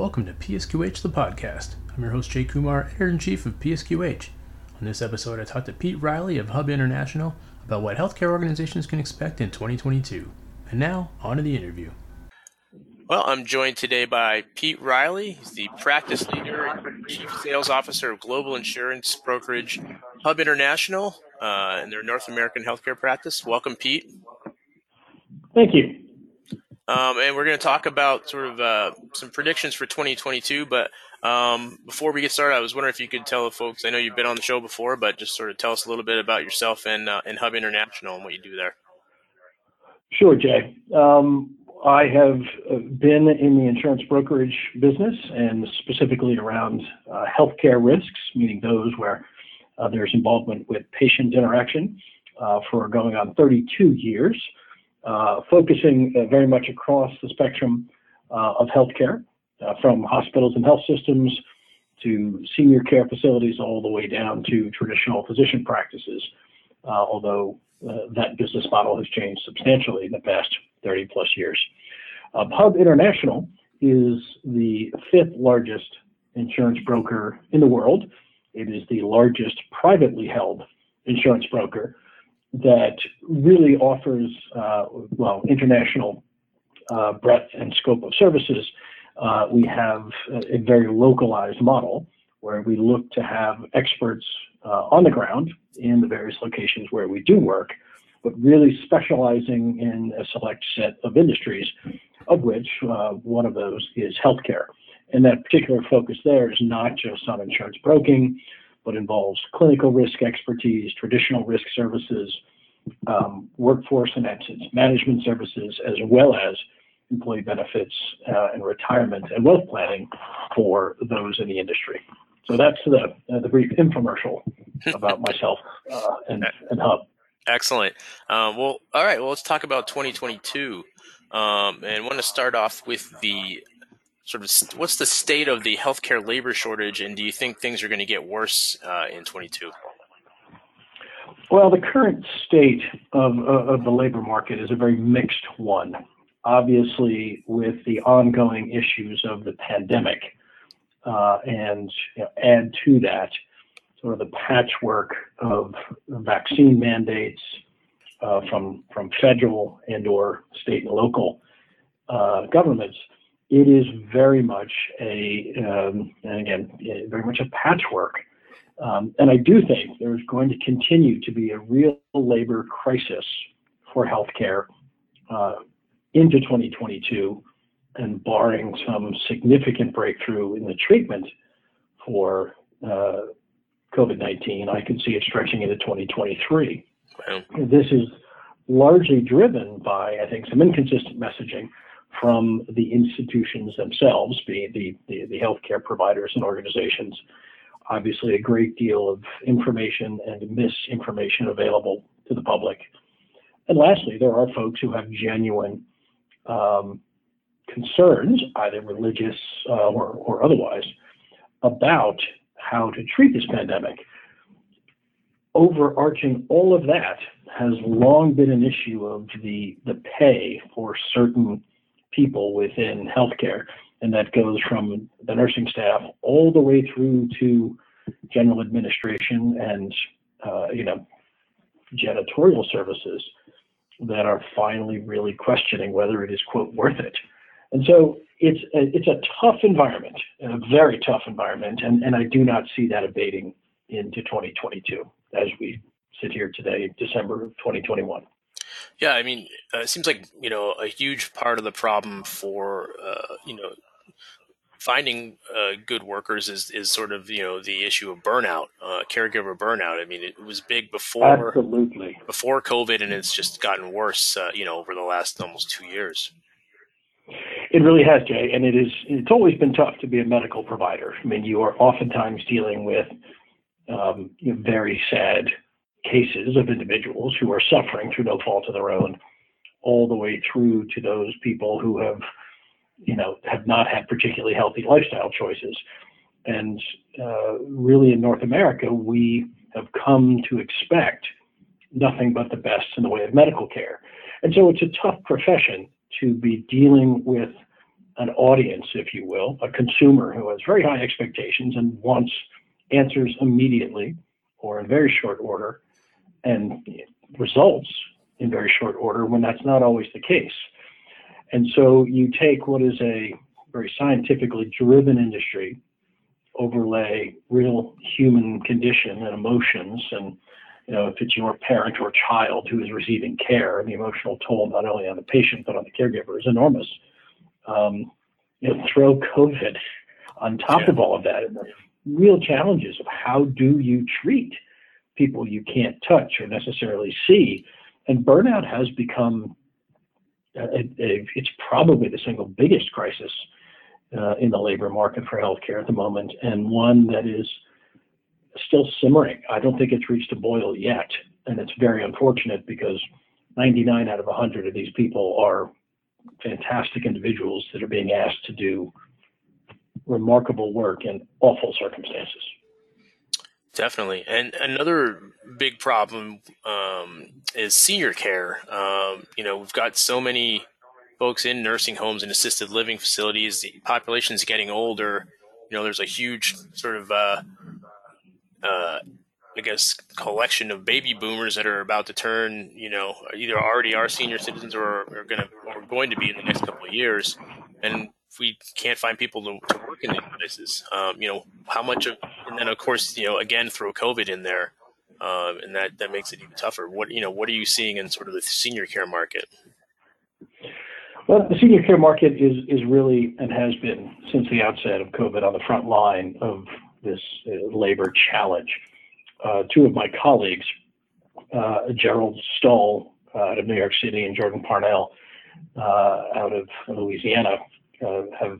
Welcome to PSQH the podcast. I'm your host Jay Kumar, editor in chief of PSQH. On this episode, I talked to Pete Riley of Hub International about what healthcare organizations can expect in 2022. And now, on to the interview. Well, I'm joined today by Pete Riley. He's the practice leader and chief sales officer of global insurance brokerage Hub International uh, in their North American healthcare practice. Welcome, Pete. Thank you. Um, and we're going to talk about sort of uh, some predictions for 2022. But um, before we get started, I was wondering if you could tell the folks. I know you've been on the show before, but just sort of tell us a little bit about yourself and uh, and Hub International and what you do there. Sure, Jay. Um, I have uh, been in the insurance brokerage business and specifically around uh, healthcare risks, meaning those where uh, there's involvement with patient interaction, uh, for going on 32 years, Uh, focusing uh, very much across the spectrum uh, of healthcare, uh, from hospitals and health systems to senior care facilities, all the way down to traditional physician practices. although that business model has changed substantially in the past 30 plus years. Uh, Hub International is the fifth largest insurance broker in the world. It is the largest privately held insurance broker that really offers, uh, well, international uh, breadth and scope of services. Uh, we have a very localized model where we look to have experts uh, on the ground in the various locations where we do work but really specializing in a select set of industries, of which uh, one of those is healthcare. And that particular focus there is not just on insurance broking, but involves clinical risk expertise, traditional risk services, um, workforce and absence management services, as well as employee benefits uh, and retirement and wealth planning for those in the industry. So that's the, uh, the brief infomercial about myself uh, and, and Hub. Excellent. Um, well, all right. Well, let's talk about 2022, um, and want to start off with the sort of what's the state of the healthcare labor shortage, and do you think things are going to get worse uh, in 22? Well, the current state of, of the labor market is a very mixed one. Obviously, with the ongoing issues of the pandemic, uh, and you know, add to that sort of the patchwork of vaccine mandates uh, from from federal and or state and local uh, governments, it is very much a um, and again very much a patchwork. Um, and I do think there's going to continue to be a real labor crisis for healthcare uh, into 2022, and barring some significant breakthrough in the treatment for uh, COVID 19. I can see it stretching into 2023. Wow. This is largely driven by, I think, some inconsistent messaging from the institutions themselves, being the, the, the healthcare providers and organizations. Obviously, a great deal of information and misinformation available to the public. And lastly, there are folks who have genuine um, concerns, either religious uh, or, or otherwise, about how to treat this pandemic. Overarching all of that has long been an issue of the, the pay for certain people within healthcare. And that goes from the nursing staff all the way through to general administration and, uh, you know, janitorial services that are finally really questioning whether it is, quote, worth it. And so it's a, it's a tough environment, a very tough environment, and, and I do not see that abating into 2022 as we sit here today, December of 2021. Yeah, I mean, uh, it seems like you know a huge part of the problem for uh, you know finding uh, good workers is is sort of you know the issue of burnout, uh, caregiver burnout. I mean, it was big before absolutely before COVID, and it's just gotten worse. Uh, you know, over the last almost two years. It really has, Jay, and it is. It's always been tough to be a medical provider. I mean, you are oftentimes dealing with um, you know, very sad cases of individuals who are suffering through no fault of their own, all the way through to those people who have, you know, have not had particularly healthy lifestyle choices. And uh, really, in North America, we have come to expect nothing but the best in the way of medical care. And so it's a tough profession to be dealing with an audience, if you will, a consumer who has very high expectations and wants answers immediately or in very short order and results in very short order when that's not always the case. And so you take what is a very scientifically driven industry, overlay real human condition and emotions, and you know if it's your parent or child who is receiving care, the emotional toll not only on the patient but on the caregiver is enormous. Um, you know, throw COVID on top yeah. of all of that, and the real challenges of how do you treat people you can't touch or necessarily see, and burnout has become a, a, it's probably the single biggest crisis uh, in the labor market for healthcare at the moment, and one that is still simmering. I don't think it's reached a boil yet, and it's very unfortunate because 99 out of 100 of these people are fantastic individuals that are being asked to do remarkable work in awful circumstances. Definitely. And another big problem um, is senior care. Um, you know, we've got so many folks in nursing homes and assisted living facilities. The population is getting older. You know, there's a huge sort of, uh, uh, I guess, collection of baby boomers that are about to turn, you know, either already are senior citizens or are going to or going to be in the next couple of years. And we can't find people to, to work in these places, um, you know, how much of, and then of course, you know, again, throw COVID in there, um, and that, that makes it even tougher. What, you know, what are you seeing in sort of the senior care market? Well, the senior care market is, is really and has been since the outset of COVID on the front line of this uh, labor challenge. Uh, two of my colleagues, uh, Gerald Stoll uh, out of New York City and Jordan Parnell uh, out of Louisiana, uh, have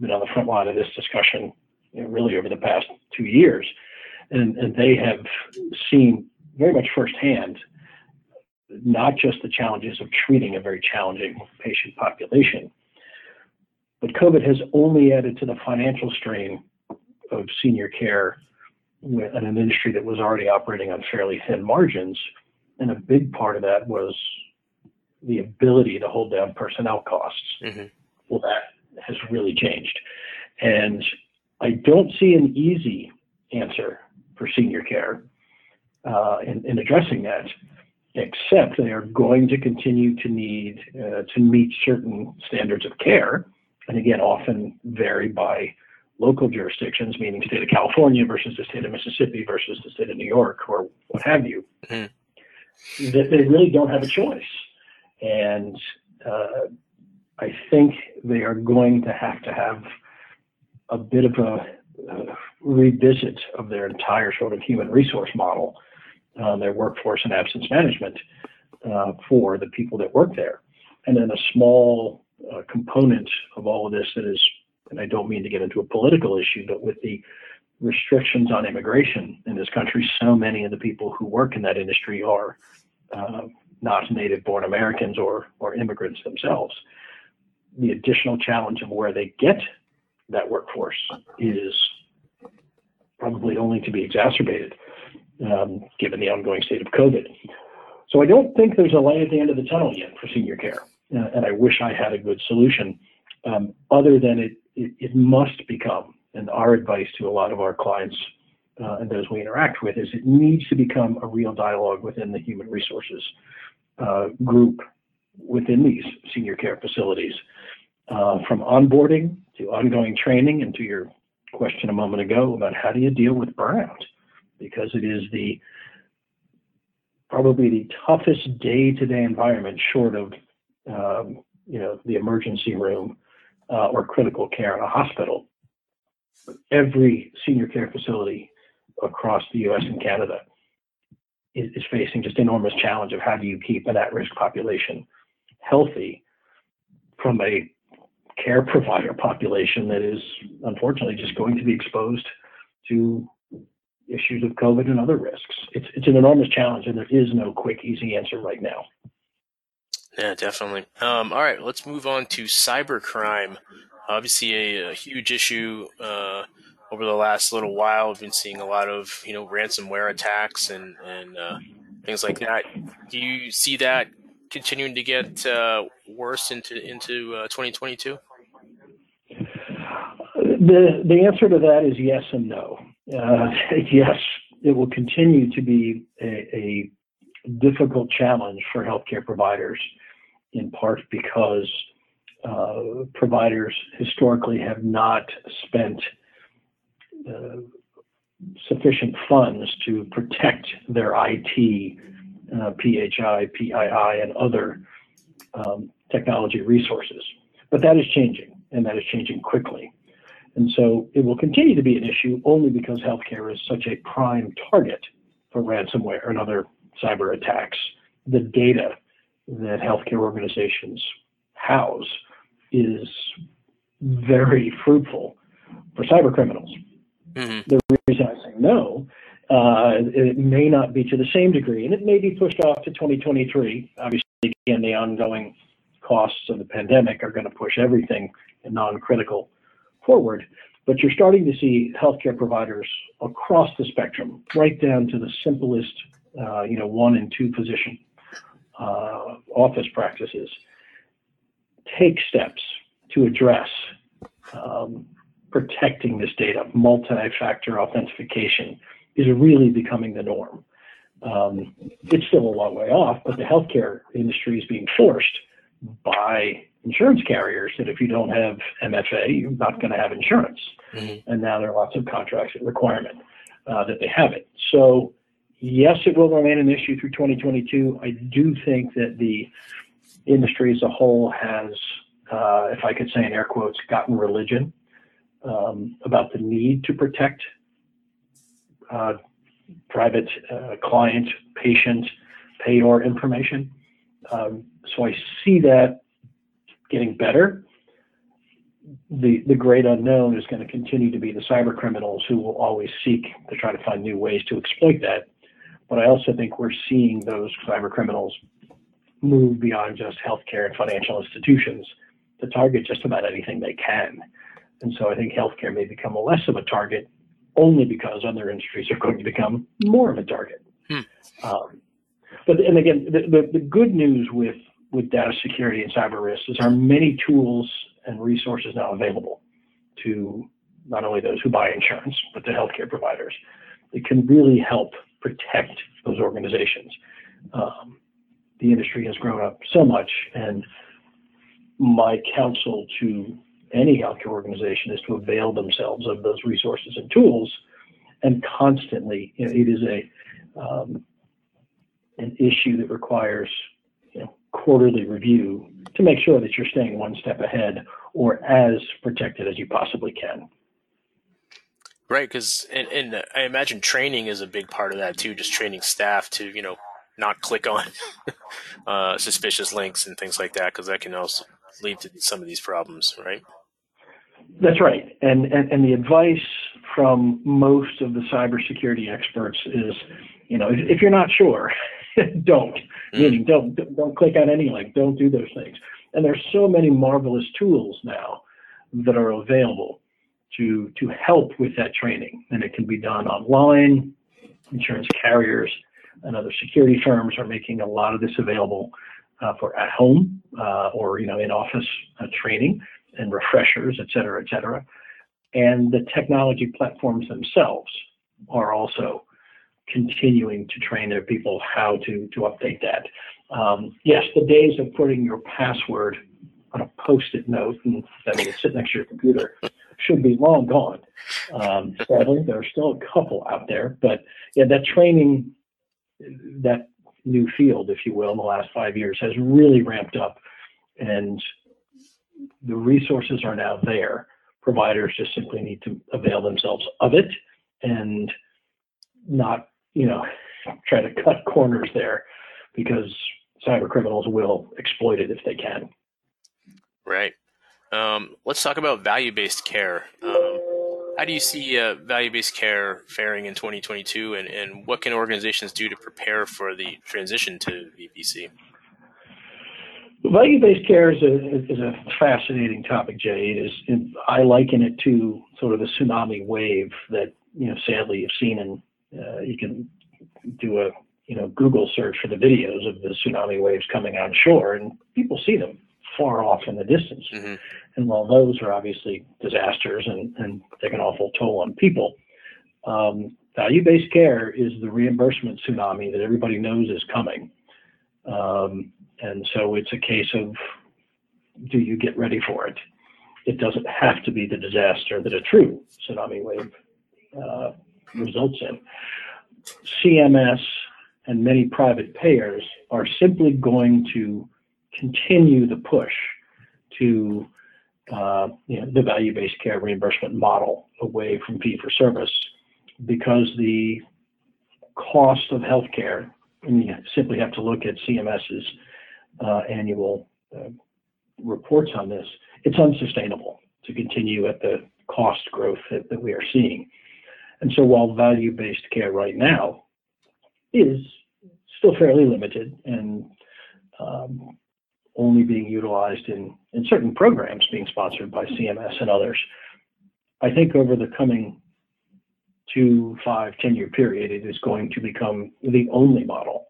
been on the front line of this discussion you know, really over the past two years. And, and they have seen very much firsthand not just the challenges of treating a very challenging patient population, but COVID has only added to the financial strain of senior care in an industry that was already operating on fairly thin margins. And a big part of that was the ability to hold down personnel costs. Mm-hmm well, that has really changed. And I don't see an easy answer for senior care uh, in, in, addressing that, except they are going to continue to need uh, to meet certain standards of care, and again, often vary by local jurisdictions, meaning state of California versus the state of Mississippi versus the state of New York or what have you. Mm-hmm. That they really don't have a choice, and uh, I think they are going to have to have a bit of a, a revisit of their entire sort of human resource model, uh, their workforce and absence management uh, for the people that work there. And then a small uh, component of all of this that is, and I don't mean to get into a political issue, but with the restrictions on immigration in this country, so many of the people who work in that industry are uh, not native born Americans or, or immigrants themselves the additional challenge of where they get that workforce is probably only to be exacerbated um, given the ongoing state of COVID. So I don't think there's a light at the end of the tunnel yet for senior care, uh, and I wish I had a good solution. Um, other than it, it, it, must become, and our advice to a lot of our clients uh, and those we interact with is it needs to become a real dialogue within the human resources uh, group within these senior care facilities. Uh, from onboarding to ongoing training and to your question a moment ago about how do you deal with burnout because it is the probably the toughest day-to-day environment short of um, you know the emergency room uh, or critical care in a hospital. Every senior care facility across the US and Canada is, is facing just enormous challenge of how do you keep an at-risk population healthy from a care provider population that is unfortunately just going to be exposed to issues of COVID and other risks. It's it's an enormous challenge, and there is no quick, easy answer right now. Yeah, definitely. Um, all right, let's move on to cybercrime. Obviously, a, a huge issue uh, over the last little while. We've been seeing a lot of you know ransomware attacks and and uh, things like that. Do you see that continuing to get uh, worse into into uh, 2022? The the answer to that is yes and no. Uh, yes, it will continue to be a, a, difficult challenge for healthcare providers, in part because uh, providers historically have not spent uh, sufficient funds to protect their IT, uh, PHI, PII, and other um, technology resources. But that is changing, and that is changing quickly. And so it will continue to be an issue only because healthcare is such a prime target for ransomware and other cyber attacks. The data that healthcare organizations house is very fruitful for cyber criminals. Mm-hmm. The reason I say no, uh, it may not be to the same degree, and it may be pushed off to 2023. Obviously, again, the ongoing costs of the pandemic are going to push everything non-critical forward. But you're starting to see healthcare providers across the spectrum, right down to the simplest, uh, you know, one and two position uh, office practices, take steps to address um, protecting this data. Multi-factor authentication is really becoming the norm. Um, it's still a long way off, but the healthcare industry is being forced by insurance carriers that if you don't have MFA, you're not going to have insurance. Mm-hmm. And now there are lots of contracts that requirement uh, that they have it. So yes, it will remain an issue through 2022. I do think that the industry as a whole has, uh, if I could say in air quotes, gotten religion um, about the need to protect uh, private uh, client, patient, payor information. Um, so I see that getting better. The, the great unknown is going to continue to be the cyber criminals who will always seek to try to find new ways to exploit that. But I also think we're seeing those cyber criminals move beyond just healthcare and financial institutions to target just about anything they can. And so I think healthcare may become less of a target only because other industries are going to become more of a target. Hmm. Um, but and again, the, the, the, good news with with data security and cyber risks is there are many tools and resources now available to not only those who buy insurance but to healthcare providers. It can really help protect those organizations. Um, the industry has grown up so much, and my counsel to any healthcare organization is to avail themselves of those resources and tools and constantly you know, it is a um, an issue that requires you know, quarterly review to make sure that you're staying one step ahead or as protected as you possibly can. Right because and, and i imagine training is a big part of that too just training staff to you know not click on uh, suspicious links and things like that because that can also lead to some of these problems right that's right. And, and, and the advice from most of the cybersecurity experts is, you know, if, if you're not sure, don't. Mm. Meaning, don't don't click on any link. Don't do those things. And there's so many marvelous tools now that are available to to help with that training, and it can be done online. Insurance carriers and other security firms are making a lot of this available uh, for at home uh, or you know in office uh, training and refreshers, et cetera, et cetera. And the technology platforms themselves are also continuing to train their people how to, to update that. Um, yes, the days of putting your password on a post-it note and it sit next to your computer should be long gone. Um, sadly, there are still a couple out there, but yeah, that training, that new field, if you will, in the last five years has really ramped up. And the resources are now there. Providers just simply need to avail themselves of it and not, you know, try to cut corners there because cyber criminals will exploit it if they can. Right. Um, let's talk about value-based care. Um, how do you see uh, value-based care faring in 2022, and, and what can organizations do to prepare for the transition to VBC? Value-based care is a is a fascinating topic, Jay. It is I liken it to sort of the tsunami wave that you know sadly you've seen, and uh, you can do a you know Google search for the videos of the tsunami waves coming on shore, and people see them far off in the distance. Mm-hmm. And while those are obviously disasters and, and take an awful toll on people, um, value based care is the reimbursement tsunami that everybody knows is coming. Um, and so it's a case of do you get ready for it? It doesn't have to be the disaster that a true tsunami wave uh, results in. CMS and many private payers are simply going to continue the push to uh, you know, the value-based care reimbursement model away from fee-for-service because the cost of healthcare, and you simply have to look at CMS's uh, annual uh, reports on this, it's unsustainable to continue at the cost growth that, that we are seeing. And so while value-based care right now is still fairly limited and um, only being utilized in, in certain programs being sponsored by CMS and others. I think over the coming two, five, ten year period, it is going to become the only model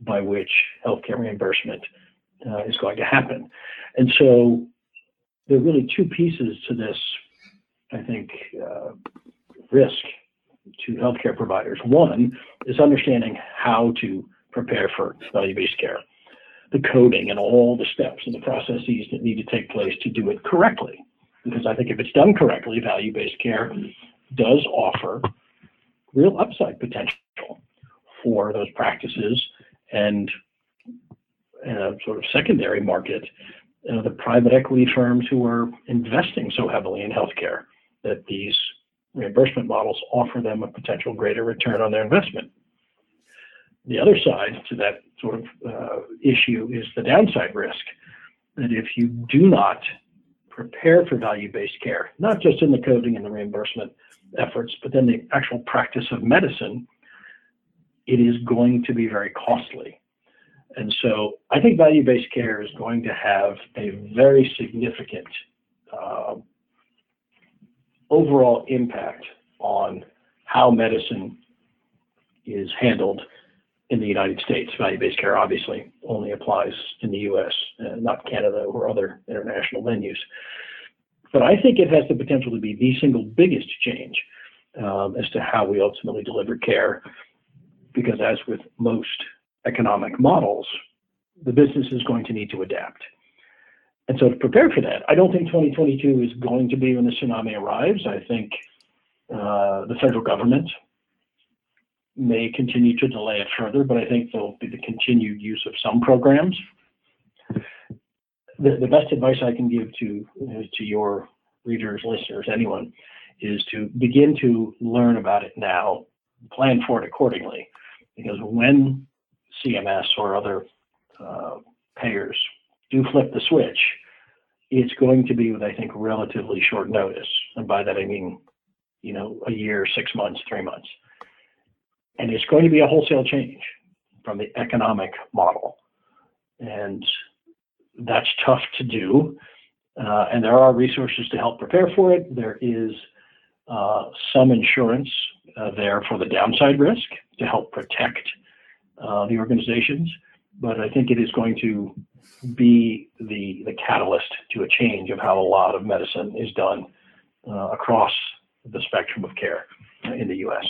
by which healthcare reimbursement uh, is going to happen. And so there are really two pieces to this, I think, uh, risk to healthcare providers. One is understanding how to prepare for value based care the coding and all the steps and the processes that need to take place to do it correctly. Because I think if it's done correctly, value based care does offer real upside potential for those practices and a sort of secondary market, the private equity firms who are investing so heavily in healthcare that these reimbursement models offer them a potential greater return on their investment. The other side to that sort of uh, issue is the downside risk that if you do not prepare for value based care, not just in the coding and the reimbursement efforts, but then the actual practice of medicine, it is going to be very costly. And so I think value based care is going to have a very significant uh, overall impact on how medicine is handled in the United States. Value-based care obviously only applies in the U.S., uh, not Canada or other international venues. But I think it has the potential to be the single biggest change um, as to how we ultimately deliver care, because as with most economic models, the business is going to need to adapt. And so to prepare for that, I don't think 2022 is going to be when the tsunami arrives. I think uh, the federal government may continue to delay it further, but I think there'll be the continued use of some programs. The, the best advice I can give to to your readers, listeners, anyone, is to begin to learn about it now, plan for it accordingly, because when CMS or other uh, payers do flip the switch, it's going to be with I think relatively short notice, and by that I mean, you know, a year, six months, three months and it's going to be a wholesale change from the economic model. And that's tough to do. Uh, and there are resources to help prepare for it. There is some insurance uh, there for the downside risk to help protect uh, the organizations. But I think it is going to be the, the catalyst to a change of how a lot of medicine is done uh, across the spectrum of care in the U.S.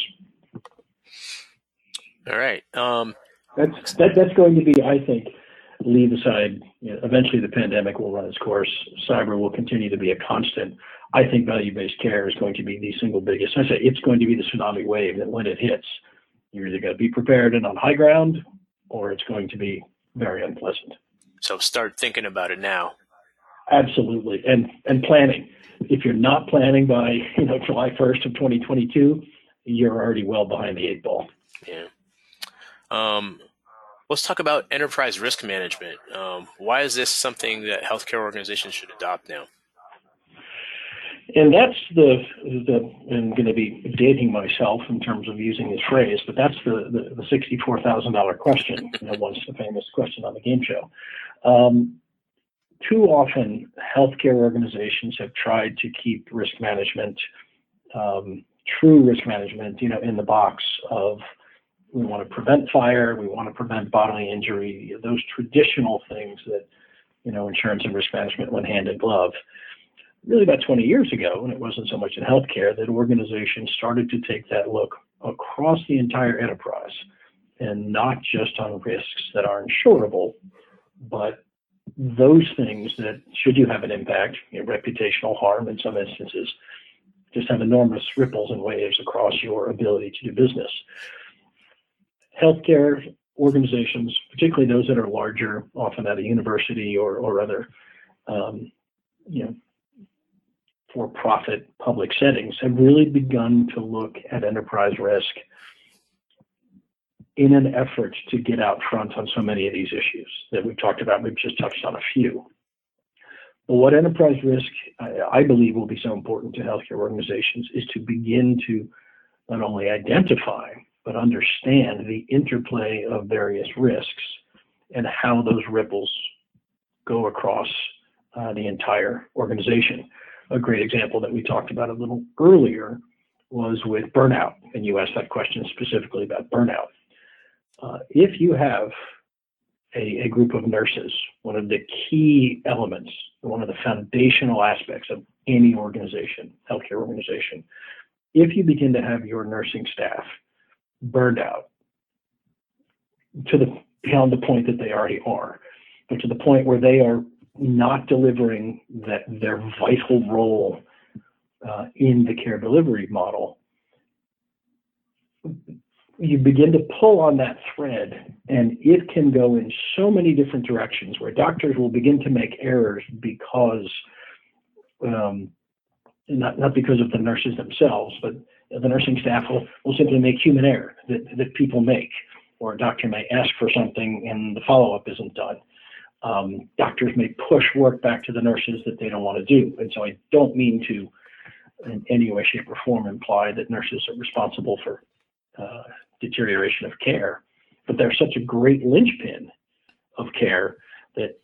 All right. Um, that's that, that's going to be, I think, leave aside. You know, eventually, the pandemic will run its course. Cyber will continue to be a constant. I think value-based care is going to be the single biggest. I say it's going to be the tsunami wave that when it hits, you're either going to be prepared and on high ground, or it's going to be very unpleasant. So start thinking about it now. Absolutely, and and planning. If you're not planning by you know July 1st of 2022, you're already well behind the eight ball. Yeah. Um, let's talk about enterprise risk management. Um, why is this something that healthcare organizations should adopt now? And that's the, the I'm going to be dating myself in terms of using this phrase, but that's the, the, the $64,000 question, you know, once the famous question on the game show. Um, too often, healthcare organizations have tried to keep risk management, um, true risk management, you know, in the box of we want to prevent fire, we want to prevent bodily injury, those traditional things that you know, insurance and risk management went hand in glove. Really, about 20 years ago, and it wasn't so much in healthcare, that organizations started to take that look across the entire enterprise and not just on risks that are insurable, but those things that, should you have an impact, you know, reputational harm in some instances, just have enormous ripples and waves across your ability to do business. Healthcare organizations, particularly those that are larger, often at a university or, or other, um, you know, for-profit public settings, have really begun to look at enterprise risk in an effort to get out front on so many of these issues that we've talked about. We've just touched on a few. But what enterprise risk, I, I believe, will be so important to healthcare organizations is to begin to not only identify, but understand the interplay of various risks and how those ripples go across uh, the entire organization. A great example that we talked about a little earlier was with burnout, and you asked that question specifically about burnout. Uh, if you have a, a, group of nurses, one of the key elements, one of the foundational aspects of any organization, healthcare organization, if you begin to have your nursing staff burned out to the beyond the point that they already are, but to the point where they are not delivering that their vital role uh, in the care delivery model, you begin to pull on that thread and it can go in so many different directions where doctors will begin to make errors because um, not, not because of the nurses themselves, but the nursing staff will, will simply make human error that, that people make, or a doctor may ask for something and the follow-up isn't done. Um, doctors may push work back to the nurses that they don't want to do. And so I don't mean to in any way, shape, or form imply that nurses are responsible for uh, deterioration of care, but they're such a great linchpin of care that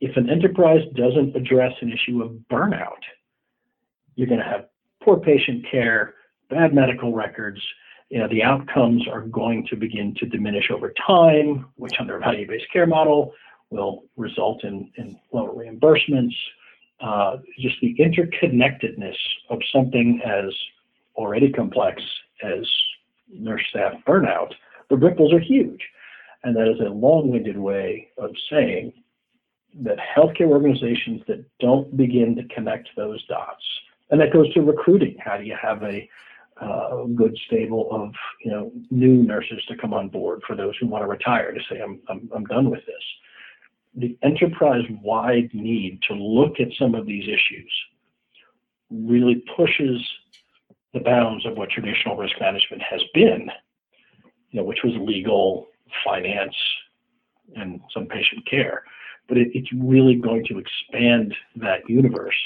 if an enterprise doesn't address an issue of burnout, you're going to have poor patient care, bad medical records. You know, the outcomes are going to begin to diminish over time, which under a value-based care model will result in, in lower reimbursements. Uh, just the interconnectedness of something as already complex as nurse staff burnout, the ripples are huge. And that is a long-winded way of saying that healthcare organizations that don't begin to connect those dots, and that goes to recruiting. How do you have a uh, good stable of you know new nurses to come on board for those who want to retire to say I'm I'm, I'm done with this. The enterprise-wide need to look at some of these issues really pushes the bounds of what traditional risk management has been, you know, which was legal, finance, and some patient care. But it, it's really going to expand that universe.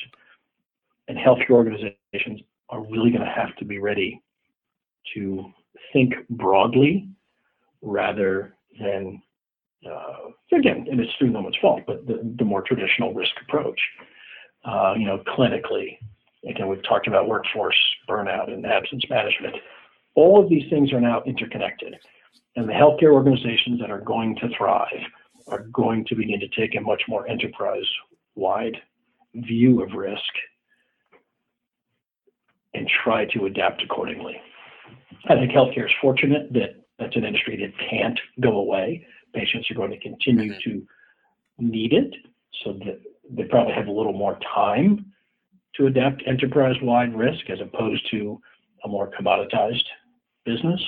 And healthcare organizations are really going to have to be ready to think broadly rather than, uh, again, and it's through no one's fault, but the, the more traditional risk approach. Uh, you know, clinically, Again, we've talked about workforce burnout and absence management. All of these things are now interconnected. And the healthcare organizations that are going to thrive are going to begin to take a much more enterprise wide view of risk and try to adapt accordingly. I think healthcare is fortunate that that's an industry that can't go away. Patients are going to continue mm-hmm. to need it, so that they probably have a little more time to adapt enterprise-wide risk as opposed to a more commoditized business.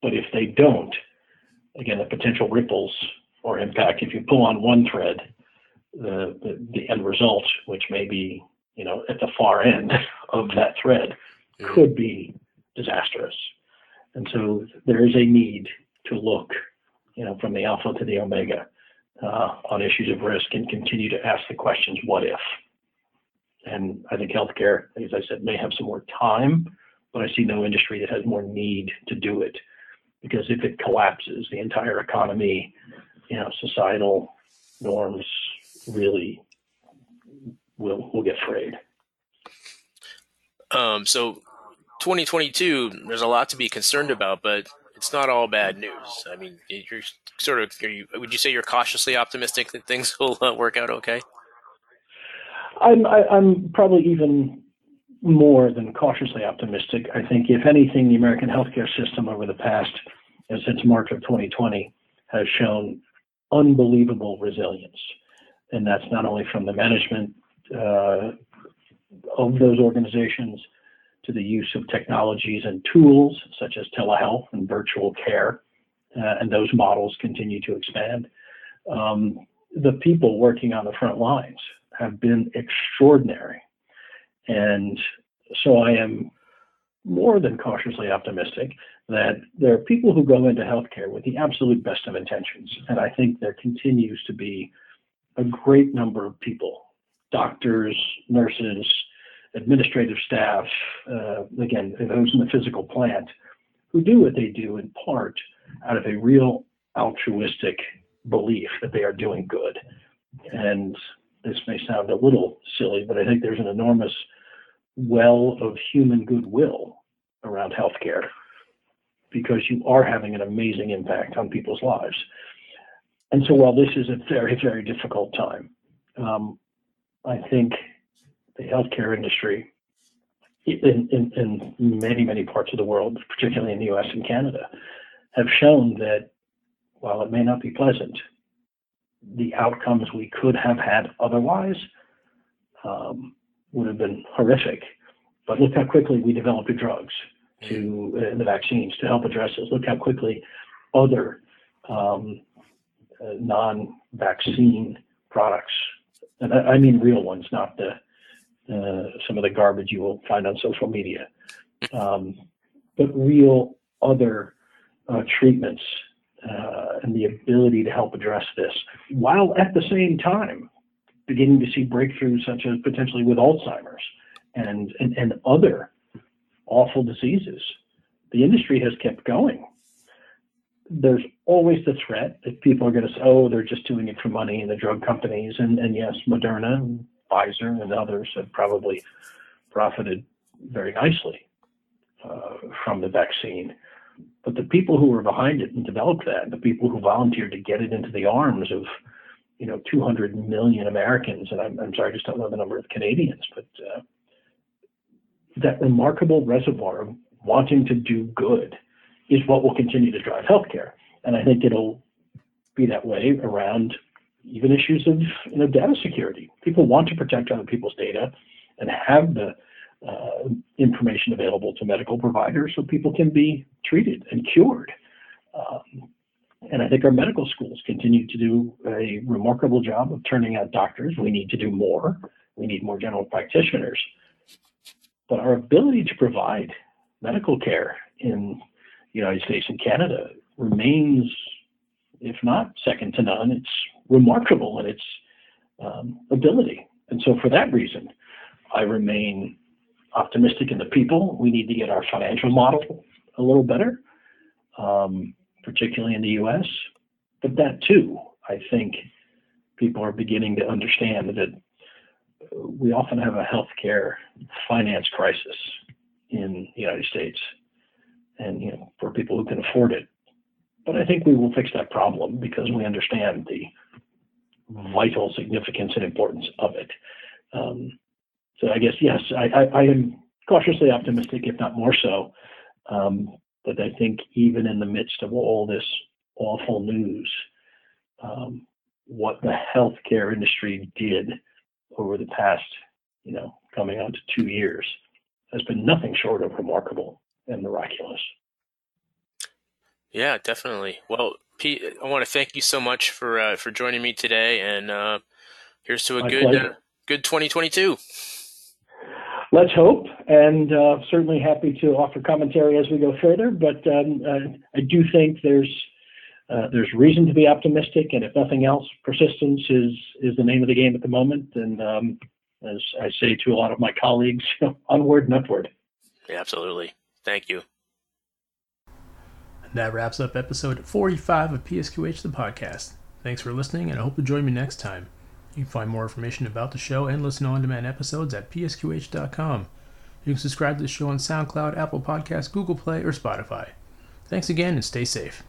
But if they don't, again, the potential ripples or impact, if you pull on one thread, the, the, the end result, which may be, you know, at the far end of that thread, mm-hmm. could be disastrous. And so there is a need to look, you know, from the alpha to the omega uh, on issues of risk and continue to ask the questions, what if? And I think healthcare, as I said, may have some more time, but I see no industry that has more need to do it. Because if it collapses, the entire economy, you know, societal norms really will will get frayed. Um, so 2022, there's a lot to be concerned about, but it's not all bad news. I mean, you're sort of. You, would you say you're cautiously optimistic that things will uh, work out okay? I'm I, am i am probably even more than cautiously optimistic. I think, if anything, the American healthcare system over the past, since March of 2020, has shown unbelievable resilience, and that's not only from the management uh, of those organizations to the use of technologies and tools such as telehealth and virtual care, uh, and those models continue to expand. Um, the people working on the front lines have been extraordinary. And so I am more than cautiously optimistic that there are people who go into healthcare with the absolute best of intentions. And I think there continues to be a great number of people doctors, nurses, administrative staff, uh, again, those in the physical plant, who do what they do in part out of a real altruistic belief that they are doing good. And this may sound a little silly, but I think there's an enormous well of human goodwill around healthcare because you are having an amazing impact on people's lives. And so while this is a very, very difficult time, um, I think the healthcare industry in, in, in, many, many parts of the world, particularly in the US and Canada, have shown that while it may not be pleasant, the outcomes we could have had otherwise um, would have been horrific. But look how quickly we developed the drugs to uh, the vaccines to help address this. Look how quickly other um, uh, non-vaccine products, and I, I, mean real ones, not the some of the garbage you will find on social media, um, but real other uh, treatments uh, and the ability to help address this, while at the same time beginning to see breakthroughs such as potentially with Alzheimer's and, and, and other awful diseases. The industry has kept going. There's always the threat that people are going to say, oh, they're just doing it for money, and the drug companies, and, and yes, Moderna Pfizer and others have probably profited very nicely uh, from the vaccine. But the people who were behind it and developed that, the people who volunteered to get it into the arms of, you know, 200 million Americans, and I'm, I'm sorry, I just don't know the number of Canadians, but uh, that remarkable reservoir of wanting to do good is what will continue to drive healthcare. And I think it'll be that way around even issues of you know, data security. People want to protect other people's data and have the uh, information available to medical providers so people can be treated and cured. Um, and I think our medical schools continue to do a remarkable job of turning out doctors. We need to do more. We need more general practitioners. But our ability to provide medical care in the United States and Canada remains, if not second to none, it's remarkable in its um, ability. And so, for that reason, I remain optimistic in the people. We need to get our financial model a little better, um, particularly in the US. But that too, I think people are beginning to understand that we often have a healthcare finance crisis in the United States, and you know, for people who can afford it. But I think we will fix that problem because we understand the vital significance and importance of it. Um, so I guess yes, I, I, I, am cautiously optimistic, if not more so. Um, but I think even in the midst of all this awful news, um, what the healthcare industry did over the past, you know, coming on to two years has been nothing short of remarkable and miraculous. Yeah, definitely. Well, Pete, I want to thank you so much for uh, for joining me today, and uh, here's to a My good uh, good 2022. Let's hope, and uh, certainly happy to offer commentary as we go further. But um, uh, I do think there's uh, there's reason to be optimistic, and if nothing else, persistence is is the name of the game at the moment. And um, as I say to a lot of my colleagues, onward and upward. Yeah, absolutely. Thank you. That wraps up episode 45 of PSQH the podcast. Thanks for listening, and I hope you'll join me next time. You can find more information about the show and listen to on-demand episodes at psqh.com. You can subscribe to the show on SoundCloud, Apple Podcasts, Google Play, or Spotify. Thanks again and stay safe.